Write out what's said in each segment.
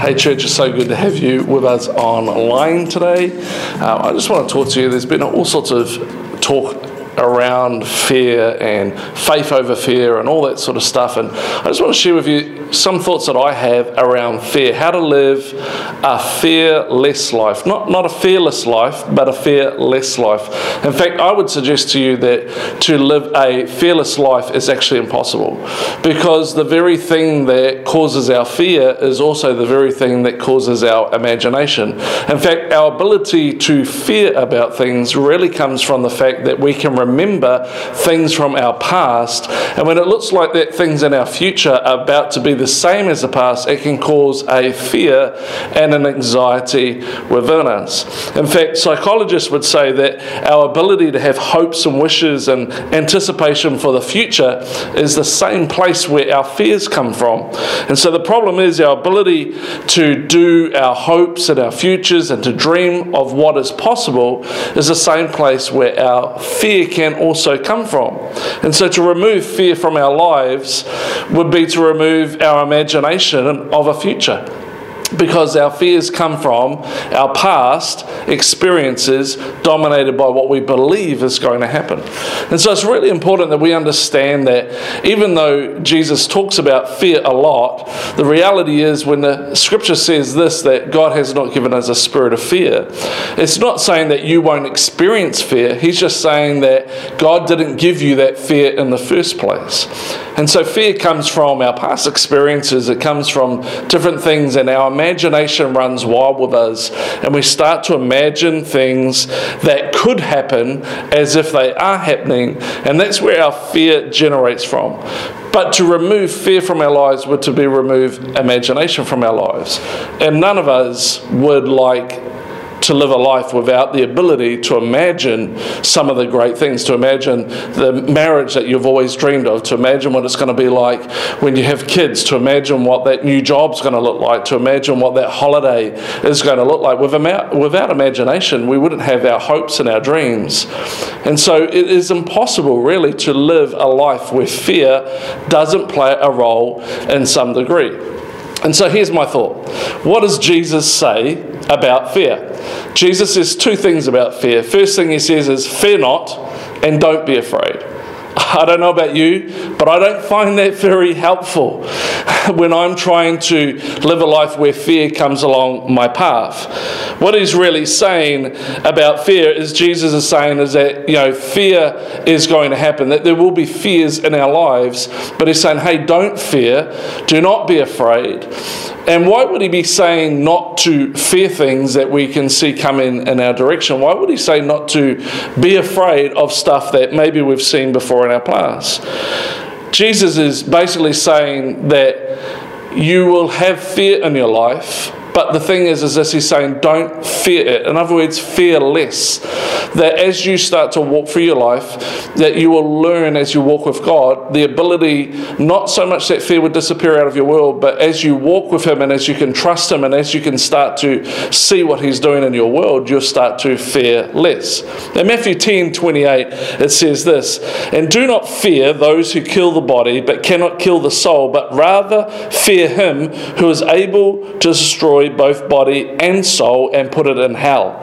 Hey, church, it's so good to have you with us online today. Uh, I just want to talk to you. There's been all sorts of talk around fear and faith over fear and all that sort of stuff. And I just want to share with you some thoughts that I have around fear, how to live a fearless life. Not, not a fearless life, but a fearless life. In fact, I would suggest to you that to live a fearless life is actually impossible because the very thing that causes our fear is also the very thing that causes our imagination. In fact, our ability to fear about things really comes from the fact that we can remember things from our past. And when it looks like that things in our future are about to be the same as the past, it can cause a fear and an anxiety within us. In fact, psychologists would say that our ability to have hopes and wishes and anticipation for the future is the same place where our fears come from. And so the problem is our ability to do our hopes and our futures and to dream of what is possible is the same place where our fear can also come from. And so to remove fear from our lives would be to remove our imagination of a future because our fears come from our past experiences dominated by what we believe is going to happen. And so it's really important that we understand that even though Jesus talks about fear a lot, the reality is when the scripture says this, that God has not given us a spirit of fear, it's not saying that you won't experience fear. He's just saying that God didn't give you that fear in the first place. And so fear comes from our past experiences, it comes from different things, in our imagination runs wild with us. And we start to imagine things that could happen as if they are happening. And that's where our fear generates from. But to remove fear from our lives would to be remove imagination from our lives. And none of us would like to live a life without the ability to imagine some of the great things, to imagine the marriage that you've always dreamed of, to imagine what it's going to be like when you have kids, to imagine what that new job's going to look like, to imagine what that holiday is going to look like. Without imagination, we wouldn't have our hopes and our dreams. And so it is impossible, really, to live a life where fear doesn't play a role in some degree. And so here's my thought. What does Jesus say about fear? Jesus says two things about fear. First thing he says is, Fear not and don't be afraid. I don't know about you, but I don't find that very helpful when I'm trying to live a life where fear comes along my path. What he's really saying about fear is Jesus is saying is that you know fear is going to happen, that there will be fears in our lives, but he's saying, hey, don't fear, do not be afraid. And why would he be saying not to fear things that we can see coming in our direction? Why would he say not to be afraid of stuff that maybe we've seen before in our past? Jesus is basically saying that you will have fear in your life but the thing is, is this he's saying, don't fear it. In other words, fear less. That as you start to walk through your life, that you will learn as you walk with God the ability, not so much that fear would disappear out of your world, but as you walk with Him and as you can trust Him and as you can start to see what He's doing in your world, you'll start to fear less. In Matthew 10 28, it says this And do not fear those who kill the body, but cannot kill the soul, but rather fear Him who is able to destroy destroy both body and soul and put it in hell.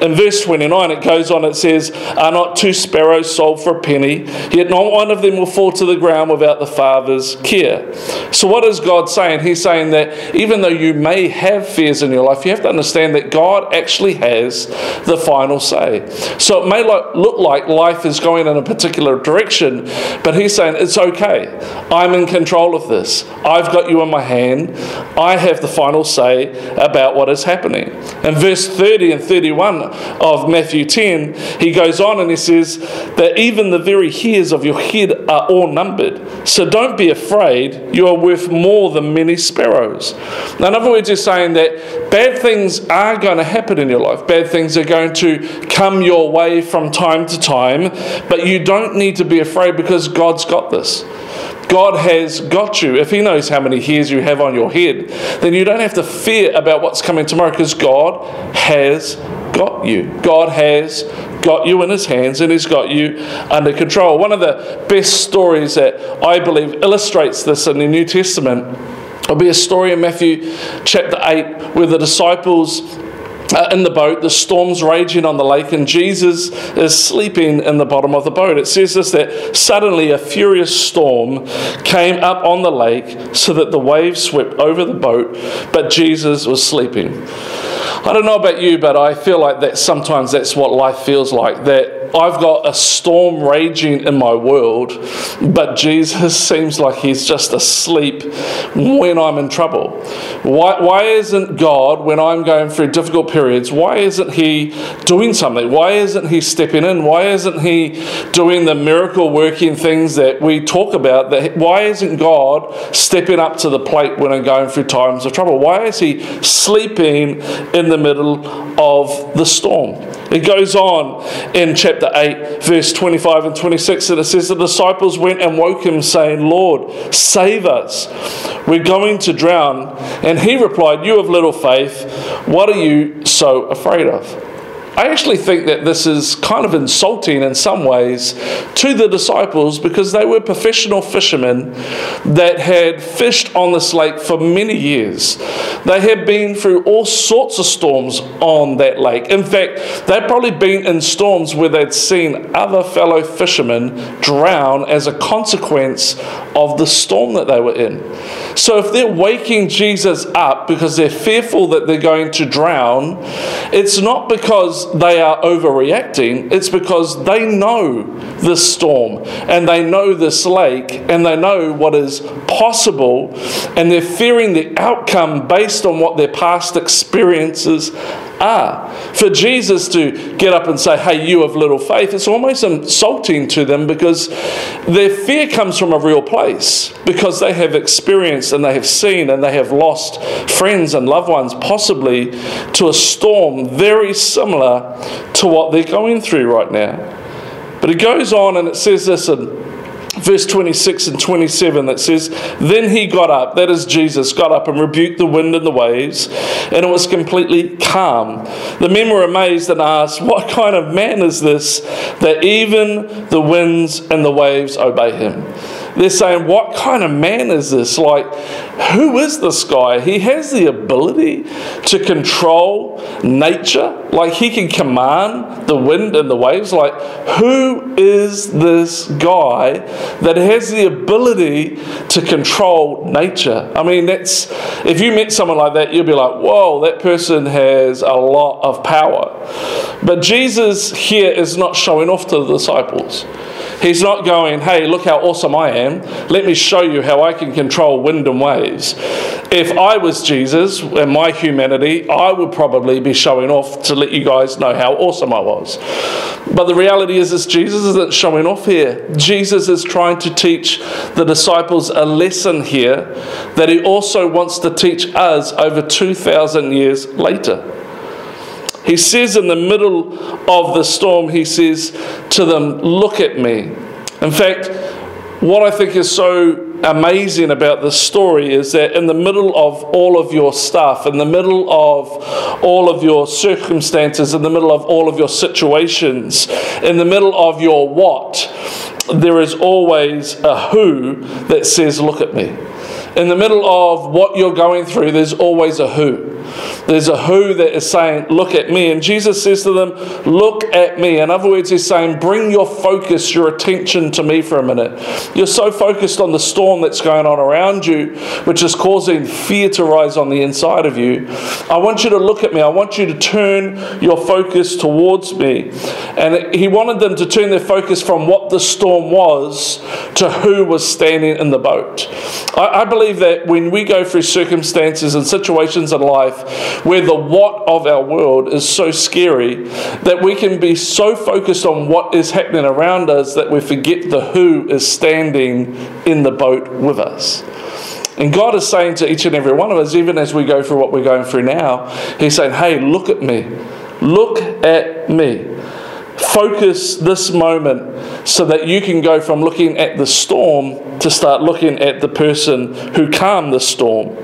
In verse 29, it goes on, it says, Are not two sparrows sold for a penny? Yet not one of them will fall to the ground without the Father's care. So, what is God saying? He's saying that even though you may have fears in your life, you have to understand that God actually has the final say. So, it may look like life is going in a particular direction, but He's saying, It's okay. I'm in control of this. I've got you in my hand. I have the final say about what is happening. In verse 30 and 31 of Matthew 10, he goes on and he says that even the very hairs of your head are all numbered. So don't be afraid, you are worth more than many sparrows. Now, in other words, he's saying that bad things are going to happen in your life, bad things are going to come your way from time to time, but you don't need to be afraid because God's got this. God has got you. If He knows how many hairs you have on your head, then you don't have to fear about what's coming tomorrow because God has got you. God has got you in His hands and He's got you under control. One of the best stories that I believe illustrates this in the New Testament There'll be a story in Matthew chapter 8 where the disciples uh, in the boat, the storm's raging on the lake, and Jesus is sleeping in the bottom of the boat. It says this that suddenly a furious storm came up on the lake so that the waves swept over the boat, but Jesus was sleeping. I don't know about you, but I feel like that sometimes that's what life feels like. That I've got a storm raging in my world, but Jesus seems like he's just asleep when I'm in trouble. Why, why isn't God, when I'm going through difficult periods, why isn't he doing something? Why isn't he stepping in? Why isn't he doing the miracle working things that we talk about? That why isn't God stepping up to the plate when I'm going through times of trouble? Why is he sleeping in the middle of the storm? It goes on in chapter 8, verse 25 and 26, and it says, The disciples went and woke him, saying, Lord, save us. We're going to drown. And he replied, You have little faith. What are you so afraid of? I actually think that this is kind of insulting in some ways to the disciples because they were professional fishermen that had fished on this lake for many years. They had been through all sorts of storms on that lake. In fact, they'd probably been in storms where they'd seen other fellow fishermen drown as a consequence of the storm that they were in. So if they're waking Jesus up because they're fearful that they're going to drown, it's not they are overreacting, it's because they know this storm and they know this lake and they know what is possible and they're fearing the outcome based on what their past experiences are. For Jesus to get up and say, Hey, you have little faith, it's almost insulting to them because their fear comes from a real place because they have experienced and they have seen and they have lost friends and loved ones, possibly to a storm very similar to what they're going through right now. But it goes on and it says this in verse 26 and 27 that says, Then he got up, that is Jesus, got up and rebuked the wind and the waves, and it was completely calm. The men were amazed and asked, What kind of man is this that even the winds and the waves obey him? They're saying, What kind of man is this? Like, who is this guy? He has the ability to control nature. Like, he can command the wind and the waves. Like, who is this guy that has the ability to control nature? I mean, that's, if you met someone like that, you'd be like, Whoa, that person has a lot of power. But Jesus here is not showing off to the disciples. He's not going, hey, look how awesome I am. Let me show you how I can control wind and waves. If I was Jesus and my humanity, I would probably be showing off to let you guys know how awesome I was. But the reality is, is Jesus isn't showing off here. Jesus is trying to teach the disciples a lesson here that he also wants to teach us over 2,000 years later. He says in the middle of the storm, he says to them, Look at me. In fact, what I think is so amazing about this story is that in the middle of all of your stuff, in the middle of all of your circumstances, in the middle of all of your situations, in the middle of your what, there is always a who that says, Look at me. In the middle of what you're going through, there's always a who. There's a who that is saying, Look at me. And Jesus says to them, Look at me. In other words, he's saying, Bring your focus, your attention to me for a minute. You're so focused on the storm that's going on around you, which is causing fear to rise on the inside of you. I want you to look at me. I want you to turn your focus towards me. And he wanted them to turn their focus from what the storm was to who was standing in the boat. I, I believe that when we go through circumstances and situations in life, life where the what of our world is so scary that we can be so focused on what is happening around us that we forget the who is standing in the boat with us. And God is saying to each and every one of us, even as we go through what we're going through now, He's saying, Hey, look at me. Look at me. Focus this moment so that you can go from looking at the storm to start looking at the person who calmed the storm.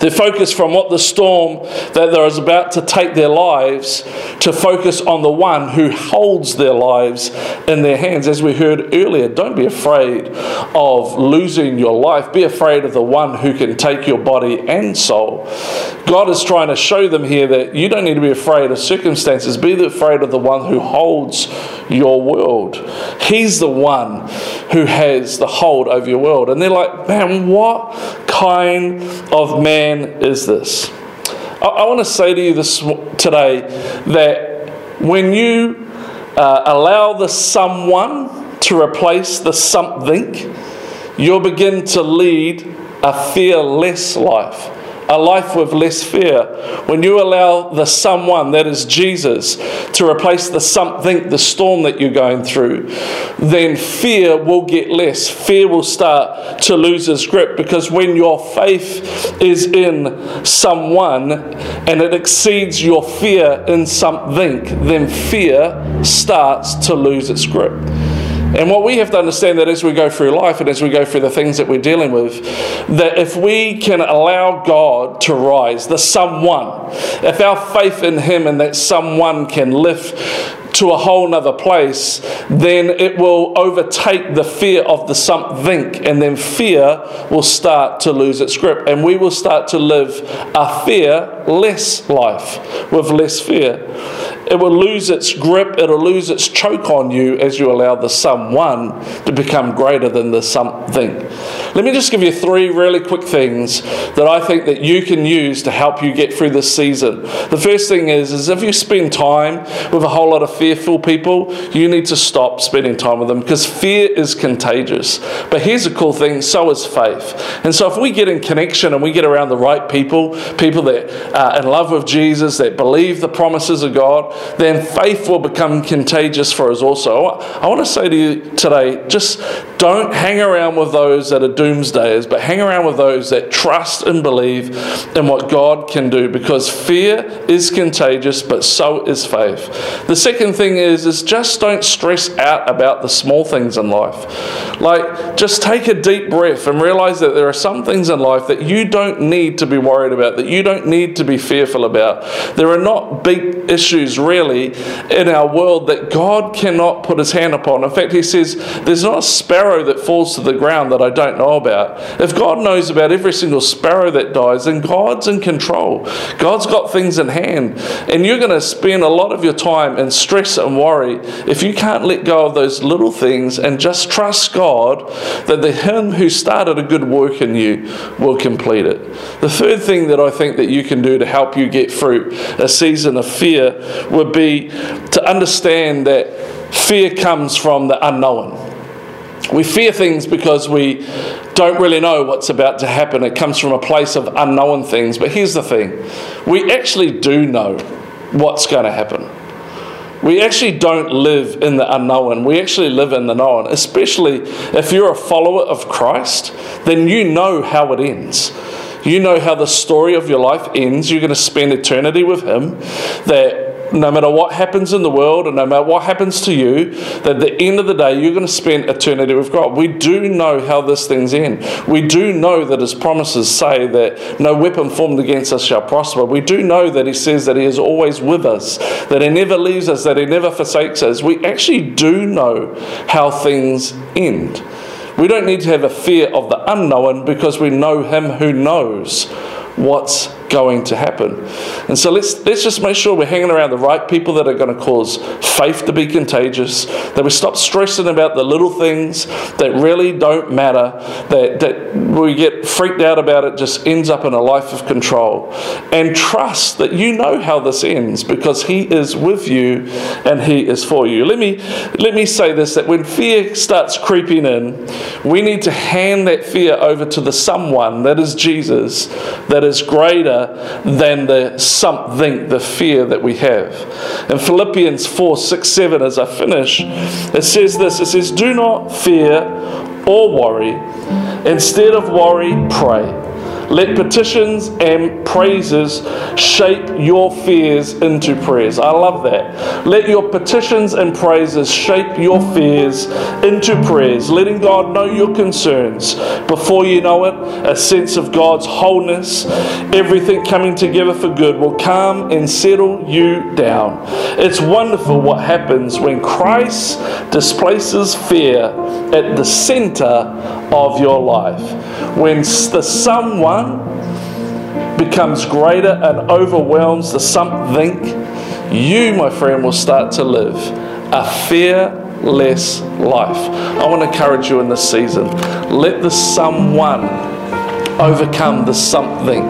They focus from what the storm that there is about to take their lives to focus on the one who holds their lives in their hands. As we heard earlier, don't be afraid of losing your life. Be afraid of the one who can take your body and soul. God is trying to show them here that you don't need to be afraid of circumstances. Be afraid of the one who holds your world. He's the one who has the hold over your world. And they're like, man, what kind of man is this? I, I want to say to you this today that when you uh, allow the someone to replace the something, you'll begin to lead a fearless life a life with less fear. When you allow the someone, that is Jesus, to replace the something, the storm that you're going through, then fear will get less. Fear will start to lose its grip because when your faith is in someone and it exceeds your fear in something, then fear starts to lose its grip. And what we have to understand that as we go through life and as we go through the things that we're dealing with, that if we can allow God to rise, the someone, if our faith in Him and that someone can lift to a whole nother place, then it will overtake the fear of the something, and then fear will start to lose its grip, and we will start to live a fear less life with less fear. It will lose its grip, it'll lose its choke on you as you allow the someone to become greater than the something. Let me just give you three really quick things that I think that you can use to help you get through this season. The first thing is, is if you spend time with a whole lot of fearful people, you need to stop spending time with them because fear is contagious. But here's a cool thing, so is faith. And so if we get in connection and we get around the right people, people that are in love with Jesus, that believe the promises of God, then faith will become contagious for us also. I want to say to you today just don't hang around with those that are doomsdayers, but hang around with those that trust and believe in what God can do because fear is contagious, but so is faith. The second thing is, is just don't stress out about the small things in life. Like, just take a deep breath and realize that there are some things in life that you don't need to be worried about, that you don't need to be fearful about. There are not big issues really in our world that God cannot put his hand upon. In fact, he says, There's not a sparrow that falls to the ground that I don't know about. If God knows about every single sparrow that dies, then God's in control. God's got things in hand. And you're going to spend a lot of your time in stress and worry if you can't let go of those little things and just trust God that the Him who started a good work in you will complete it. The third thing that I think that you can do to help you get through a season of fear would be to understand that fear comes from the unknown. We fear things because we don't really know what's about to happen. It comes from a place of unknown things. But here's the thing we actually do know what's going to happen. We actually don't live in the unknown. We actually live in the known. Especially if you're a follower of Christ, then you know how it ends. You know how the story of your life ends. You're going to spend eternity with Him. That no matter what happens in the world and no matter what happens to you, that at the end of the day, you're going to spend eternity with God. We do know how this thing's end. We do know that His promises say that no weapon formed against us shall prosper. We do know that He says that He is always with us, that He never leaves us, that He never forsakes us. We actually do know how things end. We don't need to have a fear of the unknown because we know Him who knows what's going to happen. And so let's, let's just make sure we're hanging around the right people that are going to cause faith to be contagious, that we stop stressing about the little things that really don't matter, that, that we get freaked out about it, just ends up in a life of control. And trust that you know how this ends because He is with you and He is for you. Let me, let me say this that when fear starts creeping in, we need to hand that fear over to the someone that is Jesus, that is greater than the something, the fear that we have. In Philippians 4 6 7, as I finish, it says this it says, Do not fear or worry. Instead of worry, pray. Let petitions and praises shape your fears into prayers. I love that. Let your petitions and praises shape your fears into prayers, letting God know your concerns. Before you know it, a sense of God's wholeness, everything coming together for good, will calm and settle you down. It's wonderful what happens when Christ displaces fear at the center of your life. When the someone becomes greater and overwhelms the something, you, my friend, will start to live a fearless life. I want to encourage you in this season. Let the someone overcome the something.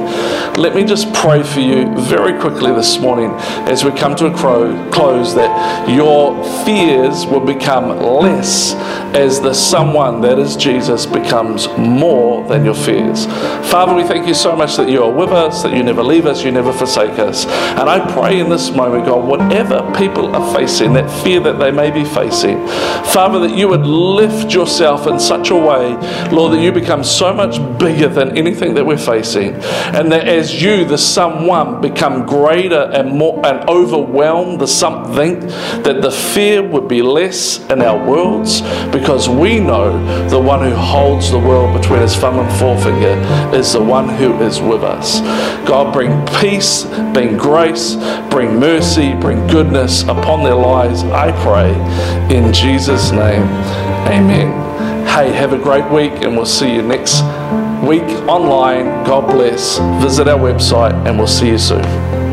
Let me just pray for you very quickly this morning as we come to a close that your fears will become less as the someone that is Jesus becomes more than your fears. Father, we thank you so much that you are with us, that you never leave us, you never forsake us. And I pray in this moment, God, whatever people are facing, that fear that they may be facing, Father, that you would lift yourself in such a way, Lord, that you become so much bigger than anything that we're facing. And that as you, the someone, become greater and more and overwhelm the something, that the fear would be less in our worlds because we know the one who holds the world between his thumb and forefinger is the one who is with us. God, bring peace, bring grace, bring mercy, bring goodness upon their lives, I pray. In Jesus' name, amen. Hey, have a great week, and we'll see you next week online. God bless. Visit our website, and we'll see you soon.